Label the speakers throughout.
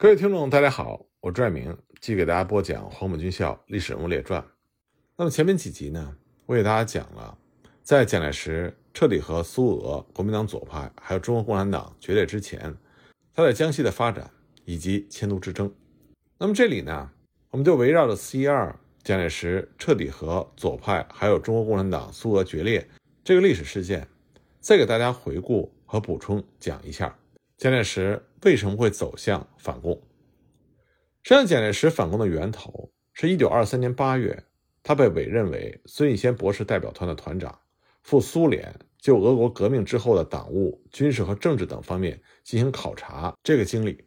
Speaker 1: 各位听众，大家好，我朱爱明继续给大家播讲《黄埔军校历史人物列传》。那么前面几集呢，我给大家讲了，在蒋介石彻底和苏俄、国民党左派还有中国共产党决裂之前，他在江西的发展以及迁都之争。那么这里呢，我们就围绕着四一二蒋介石彻底和左派还有中国共产党、苏俄决裂这个历史事件，再给大家回顾和补充讲一下。蒋介石为什么会走向反共？实际上，蒋介石反共的源头是一九二三年八月，他被委任为孙逸仙博士代表团的团长，赴苏联就俄国革命之后的党务、军事和政治等方面进行考察。这个经历，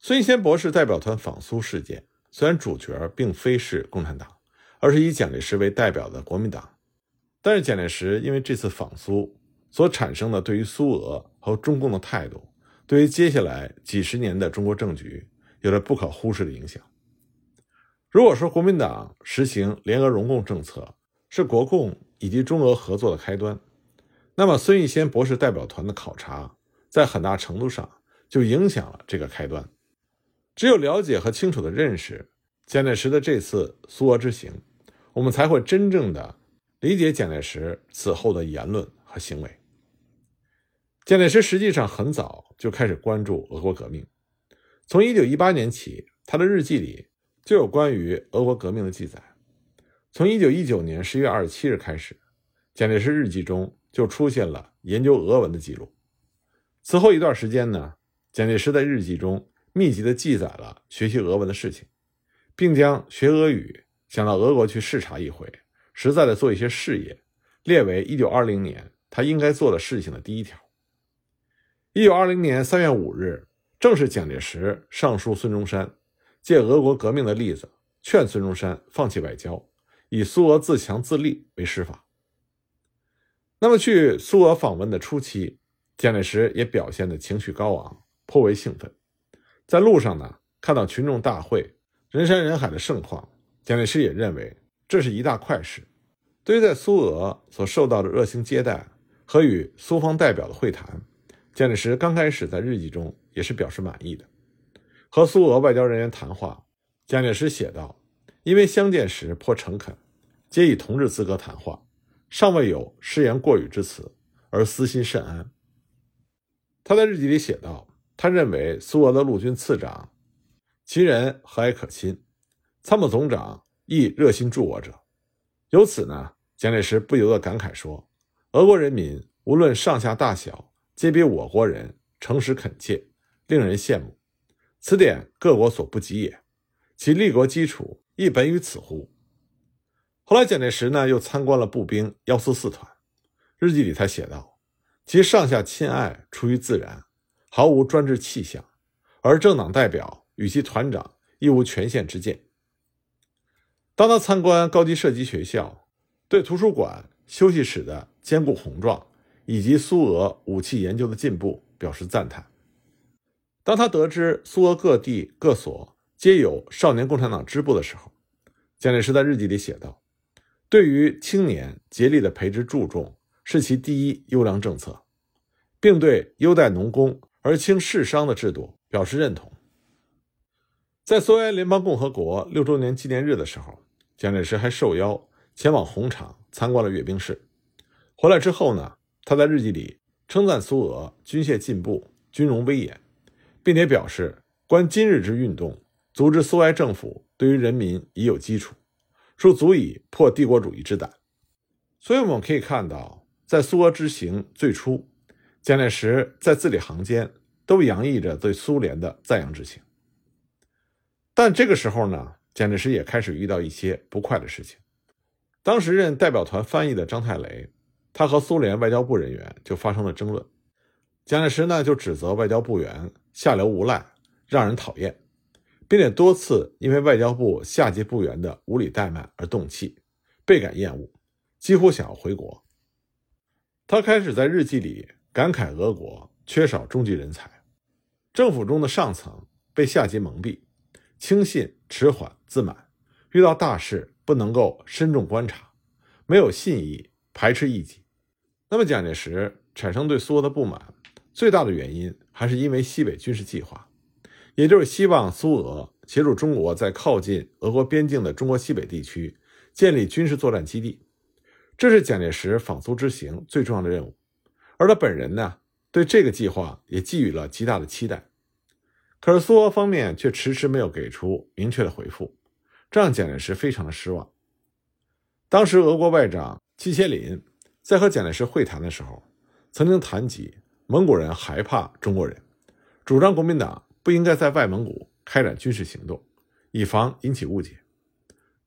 Speaker 1: 孙逸仙博士代表团访苏事件，虽然主角并非是共产党，而是以蒋介石为代表的国民党，但是蒋介石因为这次访苏所产生的对于苏俄和中共的态度。对于接下来几十年的中国政局有着不可忽视的影响。如果说国民党实行联俄容共政策是国共以及中俄合作的开端，那么孙逸仙博士代表团的考察在很大程度上就影响了这个开端。只有了解和清楚的认识蒋介石的这次苏俄之行，我们才会真正的理解蒋介石此后的言论和行为。蒋介石实际上很早就开始关注俄国革命，从1918年起，他的日记里就有关于俄国革命的记载。从1919年11月27日开始，蒋介石日记中就出现了研究俄文的记录。此后一段时间呢，蒋介石在日记中密集地记载了学习俄文的事情，并将学俄语、想到俄国去视察一回、实在的做一些事业，列为1920年他应该做的事情的第一条。一九二零年三月五日，正是蒋介石上书孙中山，借俄国革命的例子，劝孙中山放弃外交，以苏俄自强自立为师法。那么，去苏俄访问的初期，蒋介石也表现的情绪高昂，颇为兴奋。在路上呢，看到群众大会、人山人海的盛况，蒋介石也认为这是一大快事。对于在苏俄所受到的热情接待和与苏方代表的会谈。蒋介石刚开始在日记中也是表示满意的。和苏俄外交人员谈话，蒋介石写道：“因为相见时颇诚恳，皆以同志资格谈话，尚未有失言过语之词，而私心甚安。”他在日记里写道：“他认为苏俄的陆军次长，其人和蔼可亲，参谋总长亦热心助我者。由此呢，蒋介石不由得感慨说：‘俄国人民无论上下大小。’”皆比我国人诚实恳切，令人羡慕。此点各国所不及也，其立国基础亦本于此乎？后来蒋介石呢，又参观了步兵幺四四团，日记里他写道：“其上下亲爱出于自然，毫无专制气象，而政党代表与其团长亦无权限之见。”当他参观高级射击学校，对图书馆、休息室的坚固宏壮。以及苏俄武器研究的进步表示赞叹。当他得知苏俄各地各所皆有少年共产党支部的时候，蒋介石在日记里写道：“对于青年竭力的培植注重，是其第一优良政策，并对优待农工而轻士商的制度表示认同。”在苏维埃联邦共和国六周年纪念日的时候，蒋介石还受邀前往红场参观了阅兵式。回来之后呢？他在日记里称赞苏俄军械进步、军容威严，并且表示：“观今日之运动，足知苏维埃政府对于人民已有基础，说足以破帝国主义之胆。”所以我们可以看到，在苏俄之行最初，蒋介石在字里行间都洋溢着对苏联的赞扬之情。但这个时候呢，蒋介石也开始遇到一些不快的事情。当时任代表团翻译的张太雷。他和苏联外交部人员就发生了争论，蒋介石呢就指责外交部员下流无赖，让人讨厌，并且多次因为外交部下级部员的无理怠慢而动气，倍感厌恶，几乎想要回国。他开始在日记里感慨俄国缺少中级人才，政府中的上层被下级蒙蔽，轻信、迟缓、自满，遇到大事不能够慎重观察，没有信义，排斥异己。那么，蒋介石产生对苏俄的不满，最大的原因还是因为西北军事计划，也就是希望苏俄协助中国在靠近俄国边境的中国西北地区建立军事作战基地，这是蒋介石访苏之行最重要的任务。而他本人呢，对这个计划也寄予了极大的期待。可是苏俄方面却迟迟没有给出明确的回复，这让蒋介石非常的失望。当时俄国外长季羡林在和蒋介石会谈的时候，曾经谈及蒙古人害怕中国人，主张国民党。不应该在外蒙古开展军事行动，以防引起误解。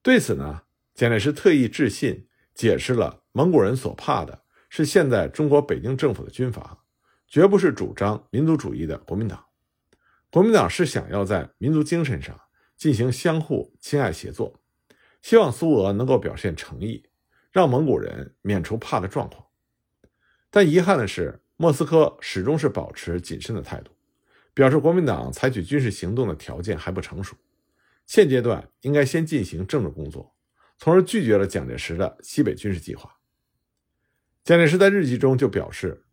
Speaker 1: 对此呢，蒋介石特意致信解释了蒙古人所怕的是现在中国北京政府的军阀，绝不是主张民族主义的国民党。国民党是想要在民族精神上进行相互亲爱协作，希望苏俄能够表现诚意，让蒙古人免除怕的状况。但遗憾的是，莫斯科始终是保持谨慎的态度。表示国民党采取军事行动的条件还不成熟，现阶段应该先进行政治工作，从而拒绝了蒋介石的西北军事计划。蒋介石在日记中就表示，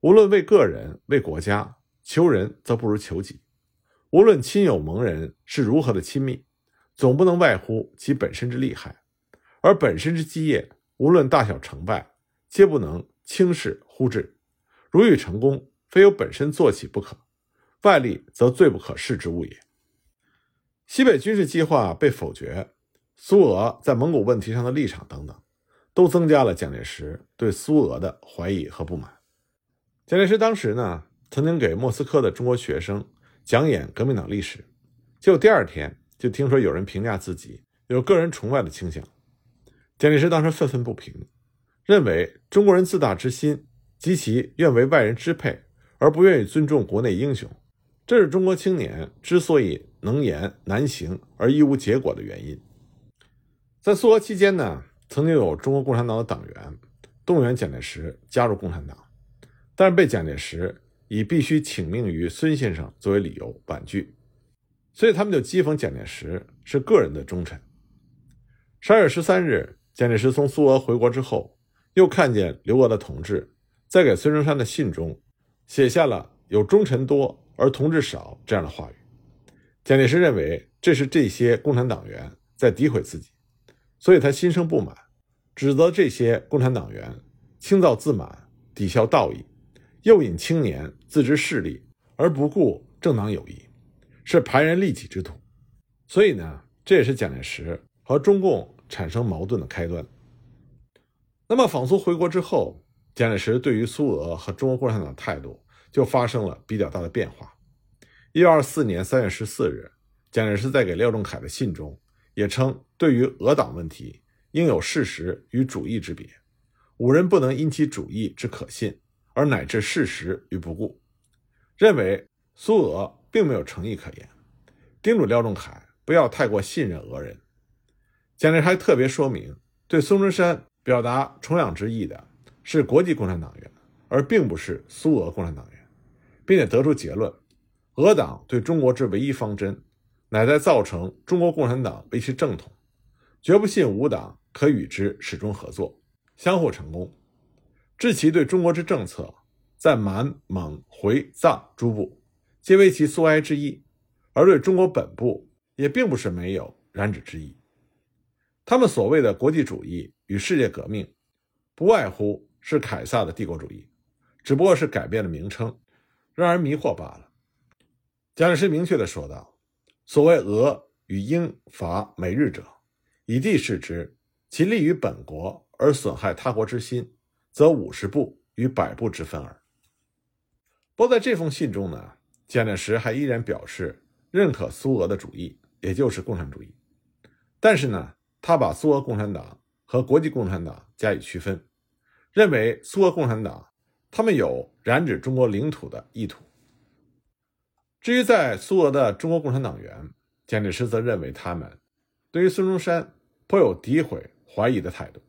Speaker 1: 无论为个人为国家求人，则不如求己；无论亲友盟人是如何的亲密，总不能外乎其本身之利害，而本身之基业，无论大小成败，皆不能轻视忽视。如欲成功，非由本身做起不可。外力则最不可视之物也。西北军事计划被否决，苏俄在蒙古问题上的立场等等，都增加了蒋介石对苏俄的怀疑和不满。蒋介石当时呢，曾经给莫斯科的中国学生讲演革命党历史，结果第二天就听说有人评价自己有个人崇拜的倾向。蒋介石当时愤愤不平，认为中国人自大之心及其愿为外人支配，而不愿意尊重国内英雄。这是中国青年之所以能言难行而一无结果的原因。在苏俄期间呢，曾经有中国共产党的党员动员蒋介石加入共产党，但是被蒋介石以必须请命于孙先生作为理由婉拒，所以他们就讥讽蒋介石是个人的忠臣。十二月十三日，蒋介石从苏俄回国之后，又看见留俄的同志在给孙中山的信中写下了“有忠臣多”。而同志少这样的话语，蒋介石认为这是这些共产党员在诋毁自己，所以他心生不满，指责这些共产党员轻躁自满、抵消道义，诱引青年自知势利而不顾政党友谊，是排人利己之徒。所以呢，这也是蒋介石和中共产生矛盾的开端。那么访苏回国之后，蒋介石对于苏俄和中国共产党的态度。就发生了比较大的变化。一九二四年三月十四日，蒋介石在给廖仲恺的信中也称，对于俄党问题，应有事实与主义之别，五人不能因其主义之可信而乃至事实于不顾，认为苏俄并没有诚意可言，叮嘱廖仲恺不要太过信任俄人。蒋介石还特别说明，对孙中山表达崇仰之意的是国际共产党员，而并不是苏俄共产党员。并且得出结论：俄党对中国之唯一方针，乃在造成中国共产党为其正统，绝不信吾党可与之始终合作，相互成功。至其对中国之政策，在满、蒙、回、藏诸部，皆为其苏埃之意；而对中国本部，也并不是没有染指之意。他们所谓的国际主义与世界革命，不外乎是凯撒的帝国主义，只不过是改变了名称。让人迷惑罢了。蒋介石明确的说道：“所谓俄与英法美日者，以地视之，其利于本国而损害他国之心，则五十步与百步之分耳。”不过在这封信中呢，蒋介石还依然表示认可苏俄的主义，也就是共产主义。但是呢，他把苏俄共产党和国际共产党加以区分，认为苏俄共产党。他们有染指中国领土的意图。至于在苏俄的中国共产党员，蒋介石则认为他们对于孙中山颇有诋毁、怀疑的态度。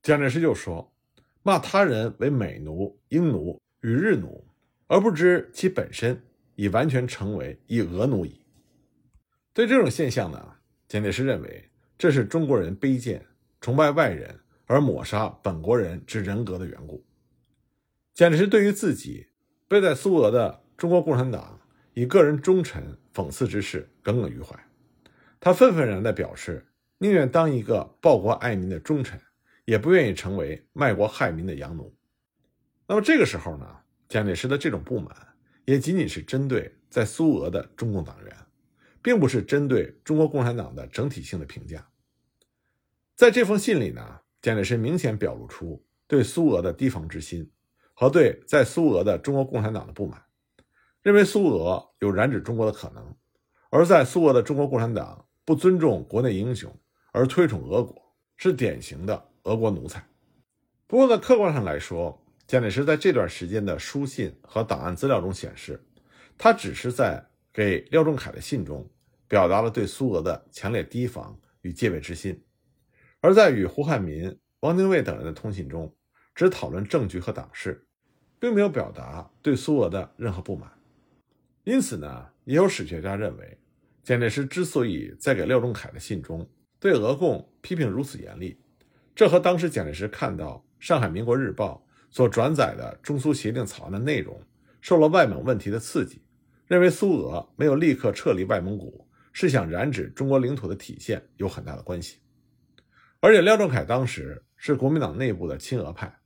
Speaker 1: 蒋介石就说：“骂他人为美奴、英奴与日奴，而不知其本身已完全成为一俄奴矣。”对这种现象呢，蒋介石认为这是中国人卑贱、崇拜外人而抹杀本国人之人格的缘故。蒋介石对于自己被在苏俄的中国共产党以个人忠臣讽刺之事耿耿于怀。他愤愤然地表示，宁愿当一个报国爱民的忠臣，也不愿意成为卖国害民的洋奴。那么这个时候呢，蒋介石的这种不满，也仅仅是针对在苏俄的中共党员，并不是针对中国共产党的整体性的评价。在这封信里呢，蒋介石明显表露出对苏俄的提防之心，和对在苏俄的中国共产党的不满，认为苏俄有染指中国的可能，而在苏俄的中国共产党。不尊重国内英雄而推崇俄国，是典型的俄国奴才。不过，在客观上来说，蒋介石在这段时间的书信和档案资料中显示，他只是在给廖仲恺的信中表达了对苏俄的强烈提防与戒备之心，而在与胡汉民、汪精卫等人的通信中，只讨论证据和党事，并没有表达对苏俄的任何不满。因此呢，也有史学家认为。蒋介石之所以在给廖仲恺的信中对俄共批评如此严厉，这和当时蒋介石看到《上海民国日报》所转载的中苏协定草案的内容受了外蒙问题的刺激，认为苏俄没有立刻撤离外蒙古是想染指中国领土的体现有很大的关系。而且廖仲恺当时是国民党内部的亲俄派，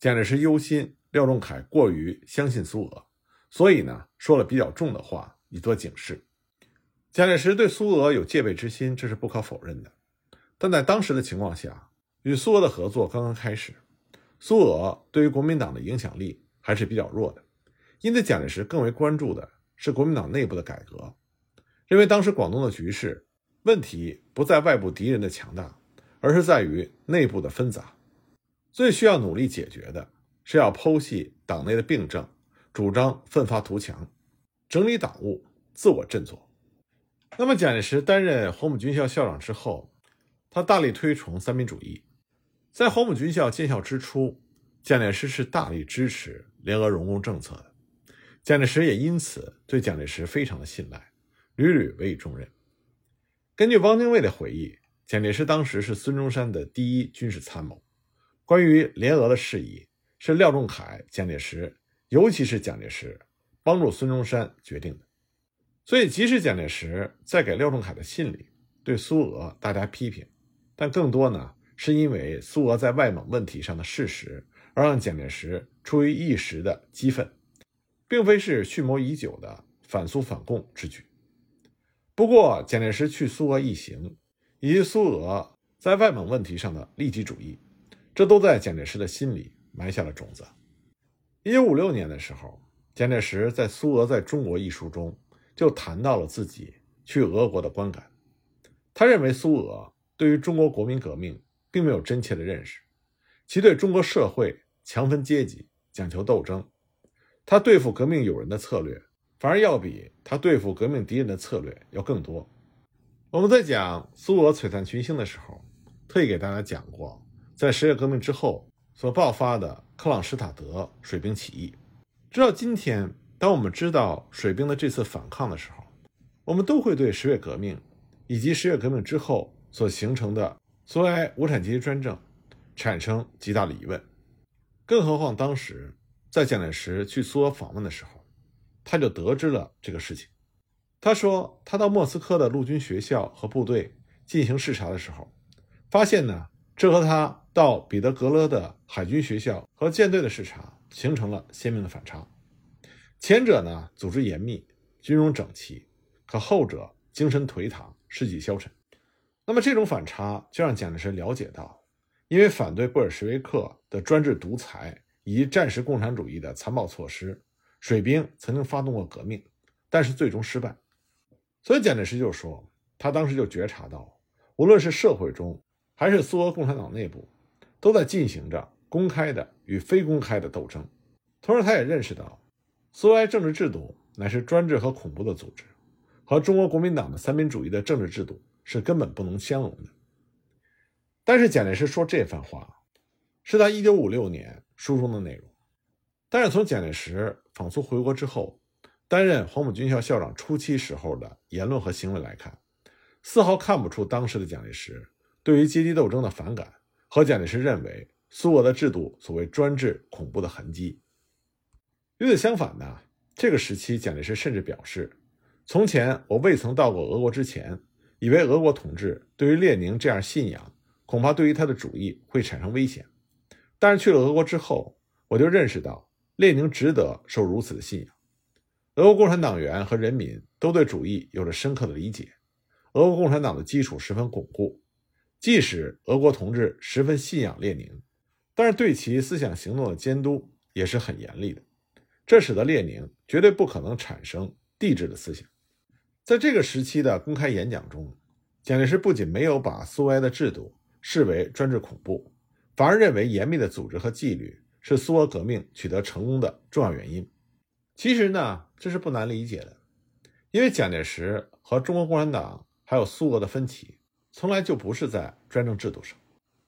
Speaker 1: 蒋介石忧心廖仲恺过于相信苏俄，所以呢说了比较重的话以作警示。蒋介石对苏俄有戒备之心，这是不可否认的。但在当时的情况下，与苏俄的合作刚刚开始，苏俄对于国民党的影响力还是比较弱的。因此，蒋介石更为关注的是国民党内部的改革，认为当时广东的局势问题不在外部敌人的强大，而是在于内部的纷杂。最需要努力解决的是要剖析党内的病症，主张奋发图强，整理党务，自我振作。那么，蒋介石担任黄埔军校校长之后，他大力推崇三民主义。在黄埔军校建校之初，蒋介石是大力支持联俄容共政策的。蒋介石也因此对蒋介石非常的信赖，屡屡委以重任。根据汪精卫的回忆，蒋介石当时是孙中山的第一军事参谋，关于联俄的事宜，是廖仲恺、蒋介石，尤其是蒋介石帮助孙中山决定的。所以，即使蒋介石在给廖仲恺的信里对苏俄大加批评，但更多呢是因为苏俄在外蒙问题上的事实，而让蒋介石出于一时的激愤，并非是蓄谋已久的反苏反共之举。不过，蒋介石去苏俄一行，以及苏俄在外蒙问题上的利己主义，这都在蒋介石的心里埋下了种子。一九五六年的时候，蒋介石在《苏俄在中国》一书中。就谈到了自己去俄国的观感。他认为苏俄对于中国国民革命并没有真切的认识，其对中国社会强分阶级、讲求斗争，他对付革命友人的策略反而要比他对付革命敌人的策略要更多。我们在讲苏俄璀璨群星的时候，特意给大家讲过，在十月革命之后所爆发的克朗施塔德水兵起义，直到今天。当我们知道水兵的这次反抗的时候，我们都会对十月革命以及十月革命之后所形成的苏维埃无产阶级专政产生极大的疑问。更何况当时在蒋介石去苏俄访问的时候，他就得知了这个事情。他说，他到莫斯科的陆军学校和部队进行视察的时候，发现呢，这和他到彼得格勒的海军学校和舰队的视察形成了鲜明的反差。前者呢，组织严密，军容整齐；可后者精神颓唐，士气消沉。那么这种反差就让蒋介石了解到，因为反对布尔什维克的专制独裁以及战时共产主义的残暴措施，水兵曾经发动过革命，但是最终失败。所以蒋介石就说，他当时就觉察到，无论是社会中还是苏俄共产党内部，都在进行着公开的与非公开的斗争。同时，他也认识到。苏维埃政治制度乃是专制和恐怖的组织，和中国国民党的三民主义的政治制度是根本不能相容的。但是蒋介石说这番话，是在1956年书中的内容。但是从蒋介石访苏回国之后，担任黄埔军校校长初期时候的言论和行为来看，丝毫看不出当时的蒋介石对于阶级斗争的反感和蒋介石认为苏俄的制度所谓专制恐怖的痕迹。与此相反呢，这个时期，蒋介石甚至表示：“从前我未曾到过俄国之前，以为俄国统治对于列宁这样信仰，恐怕对于他的主义会产生危险。但是去了俄国之后，我就认识到列宁值得受如此的信仰。俄国共产党员和人民都对主义有着深刻的理解，俄国共产党的基础十分巩固。即使俄国同志十分信仰列宁，但是对其思想行动的监督也是很严厉的。”这使得列宁绝对不可能产生帝制的思想。在这个时期的公开演讲中，蒋介石不仅没有把苏维埃的制度视为专制恐怖，反而认为严密的组织和纪律是苏俄革命取得成功的重要原因。其实呢，这是不难理解的，因为蒋介石和中国共产党还有苏俄的分歧，从来就不是在专政制度上。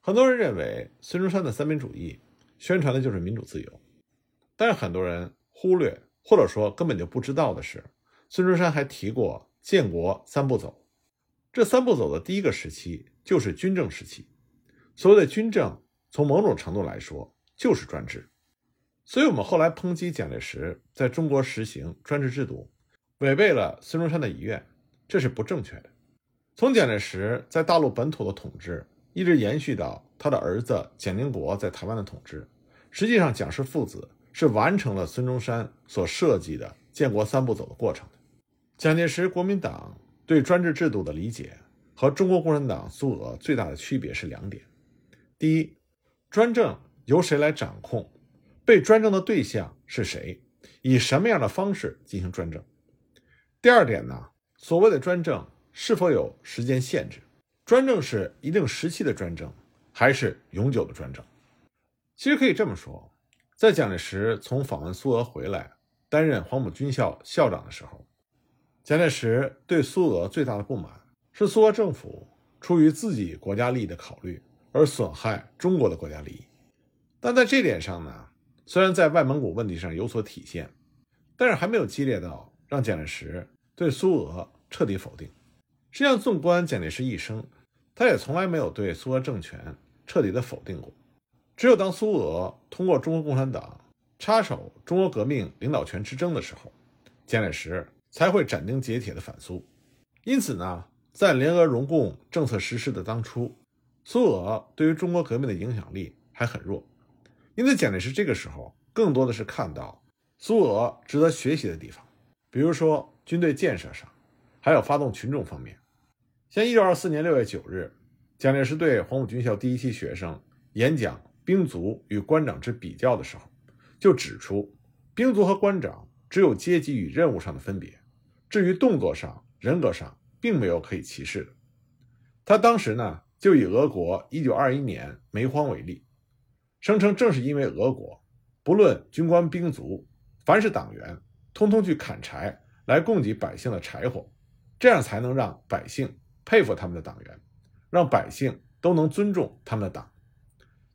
Speaker 1: 很多人认为孙中山的三民主义宣传的就是民主自由，但是很多人。忽略或者说根本就不知道的是，孙中山还提过建国三步走。这三步走的第一个时期就是军政时期。所谓的军政，从某种程度来说就是专制。所以，我们后来抨击蒋介石在中国实行专制制度，违背了孙中山的遗愿，这是不正确的。从蒋介石在大陆本土的统治，一直延续到他的儿子蒋经国在台湾的统治，实际上蒋氏父子。是完成了孙中山所设计的建国三步走的过程的。蒋介石国民党对专制制度的理解和中国共产党苏俄最大的区别是两点：第一，专政由谁来掌控，被专政的对象是谁，以什么样的方式进行专政；第二点呢，所谓的专政是否有时间限制，专政是一定时期的专政，还是永久的专政？其实可以这么说。在蒋介石从访问苏俄回来，担任黄埔军校校长的时候，蒋介石对苏俄最大的不满是苏俄政府出于自己国家利益的考虑而损害中国的国家利益。但在这点上呢，虽然在外蒙古问题上有所体现，但是还没有激烈到让蒋介石对苏俄彻底否定。实际上，纵观蒋介石一生，他也从来没有对苏俄政权彻底的否定过。只有当苏俄通过中国共产党插手中国革命领导权之争的时候，蒋介石才会斩钉截铁的反苏。因此呢，在联俄容共政策实施的当初，苏俄对于中国革命的影响力还很弱。因此，蒋介石这个时候更多的是看到苏俄值得学习的地方，比如说军队建设上，还有发动群众方面。像1924年6月9日，蒋介石对黄埔军校第一期学生演讲。兵卒与官长之比较的时候，就指出，兵卒和官长只有阶级与任务上的分别，至于动作上、人格上，并没有可以歧视的。他当时呢，就以俄国1921年煤荒为例，声称正是因为俄国，不论军官兵卒，凡是党员，通通去砍柴来供给百姓的柴火，这样才能让百姓佩服他们的党员，让百姓都能尊重他们的党。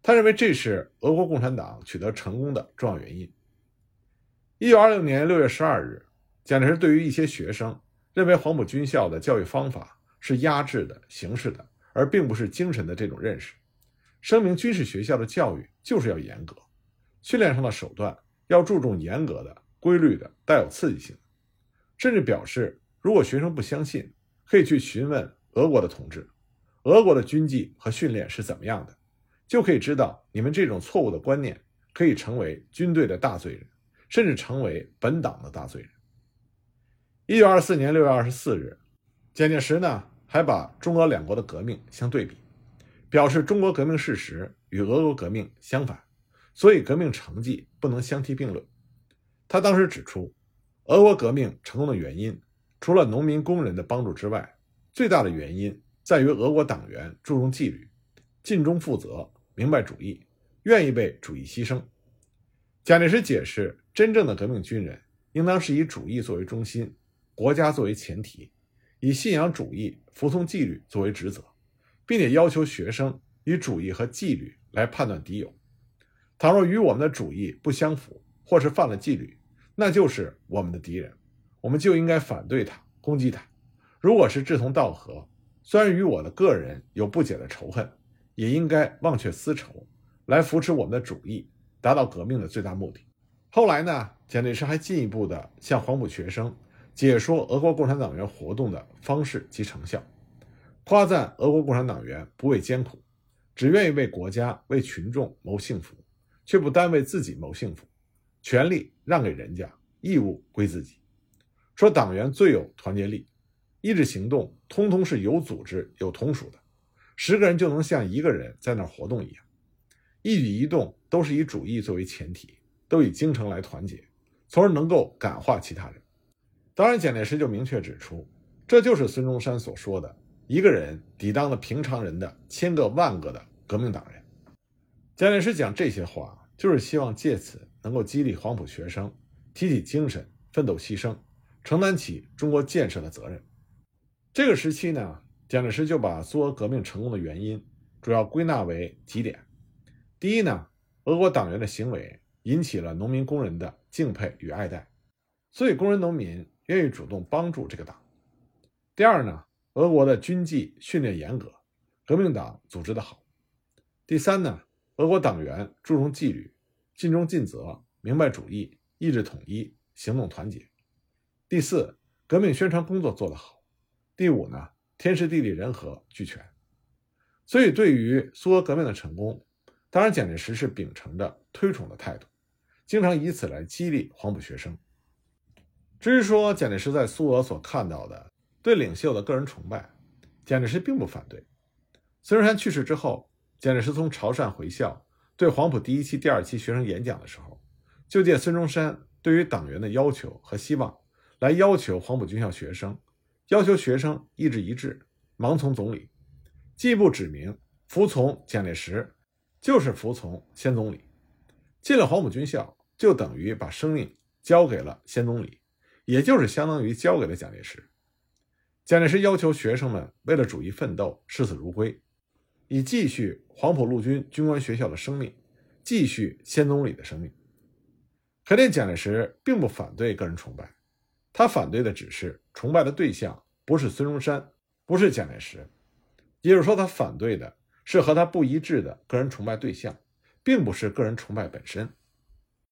Speaker 1: 他认为这是俄国共产党取得成功的重要原因。一九二六年六月十二日，蒋介石对于一些学生认为黄埔军校的教育方法是压制的、形式的，而并不是精神的这种认识，声明军事学校的教育就是要严格，训练上的手段要注重严格的、规律的、带有刺激性，甚至表示，如果学生不相信，可以去询问俄国的同志，俄国的军纪和训练是怎么样的。就可以知道，你们这种错误的观念可以成为军队的大罪人，甚至成为本党的大罪人。一九二四年六月二十四日，蒋介石呢还把中俄两国的革命相对比，表示中国革命事实与俄国革命相反，所以革命成绩不能相提并论。他当时指出，俄国革命成功的原因，除了农民工人的帮助之外，最大的原因在于俄国党员注重纪律，尽忠负责。明白主义，愿意为主义牺牲。蒋介石解释，真正的革命军人应当是以主义作为中心，国家作为前提，以信仰主义、服从纪律作为职责，并且要求学生以主义和纪律来判断敌友。倘若与我们的主义不相符，或是犯了纪律，那就是我们的敌人，我们就应该反对他，攻击他。如果是志同道合，虽然与我的个人有不解的仇恨。也应该忘却私仇，来扶持我们的主义，达到革命的最大目的。后来呢，蒋介石还进一步的向黄埔学生解说俄国共产党员活动的方式及成效，夸赞俄国共产党员不畏艰苦，只愿意为国家、为群众谋幸福，却不单为自己谋幸福，权力让给人家，义务归自己。说党员最有团结力，一致行动，通通是有组织、有同属的，十个人就能像一个人在那儿活动一样，一举一动都是以主义作为前提。都以精诚来团结，从而能够感化其他人。当然，蒋介石就明确指出，这就是孙中山所说的一个人抵挡了平常人的千个万个的革命党人。蒋介石讲这些话，就是希望借此能够激励黄埔学生提起精神，奋斗牺牲，承担起中国建设的责任。这个时期呢，蒋介石就把苏俄革命成功的原因主要归纳为几点：第一呢，俄国党员的行为。引起了农民工人的敬佩与爱戴，所以工人农民愿意主动帮助这个党。第二呢，俄国的军纪训练严格，革命党组织的好。第三呢，俄国党员注重纪律，尽忠尽责，明白主义，意志统一，行动团结。第四，革命宣传工作做得好。第五呢，天时地利人和俱全。所以，对于苏俄革命的成功，当然蒋介石是秉承着推崇的态度。经常以此来激励黄埔学生。至于说蒋介石在苏俄所看到的对领袖的个人崇拜，蒋介石并不反对。孙中山去世之后，蒋介石从潮汕回校对黄埔第一期、第二期学生演讲的时候，就借孙中山对于党员的要求和希望，来要求黄埔军校学生，要求学生意志一致，盲从总理，进一步指明服从蒋介石就是服从先总理。进了黄埔军校。就等于把生命交给了先总理，也就是相当于交给了蒋介石。蒋介石要求学生们为了主义奋斗，视死如归，以继续黄埔陆军军官学校的生命，继续先总理的生命。可见蒋介石并不反对个人崇拜，他反对的只是崇拜的对象不是孙中山，不是蒋介石，也就是说，他反对的是和他不一致的个人崇拜对象，并不是个人崇拜本身。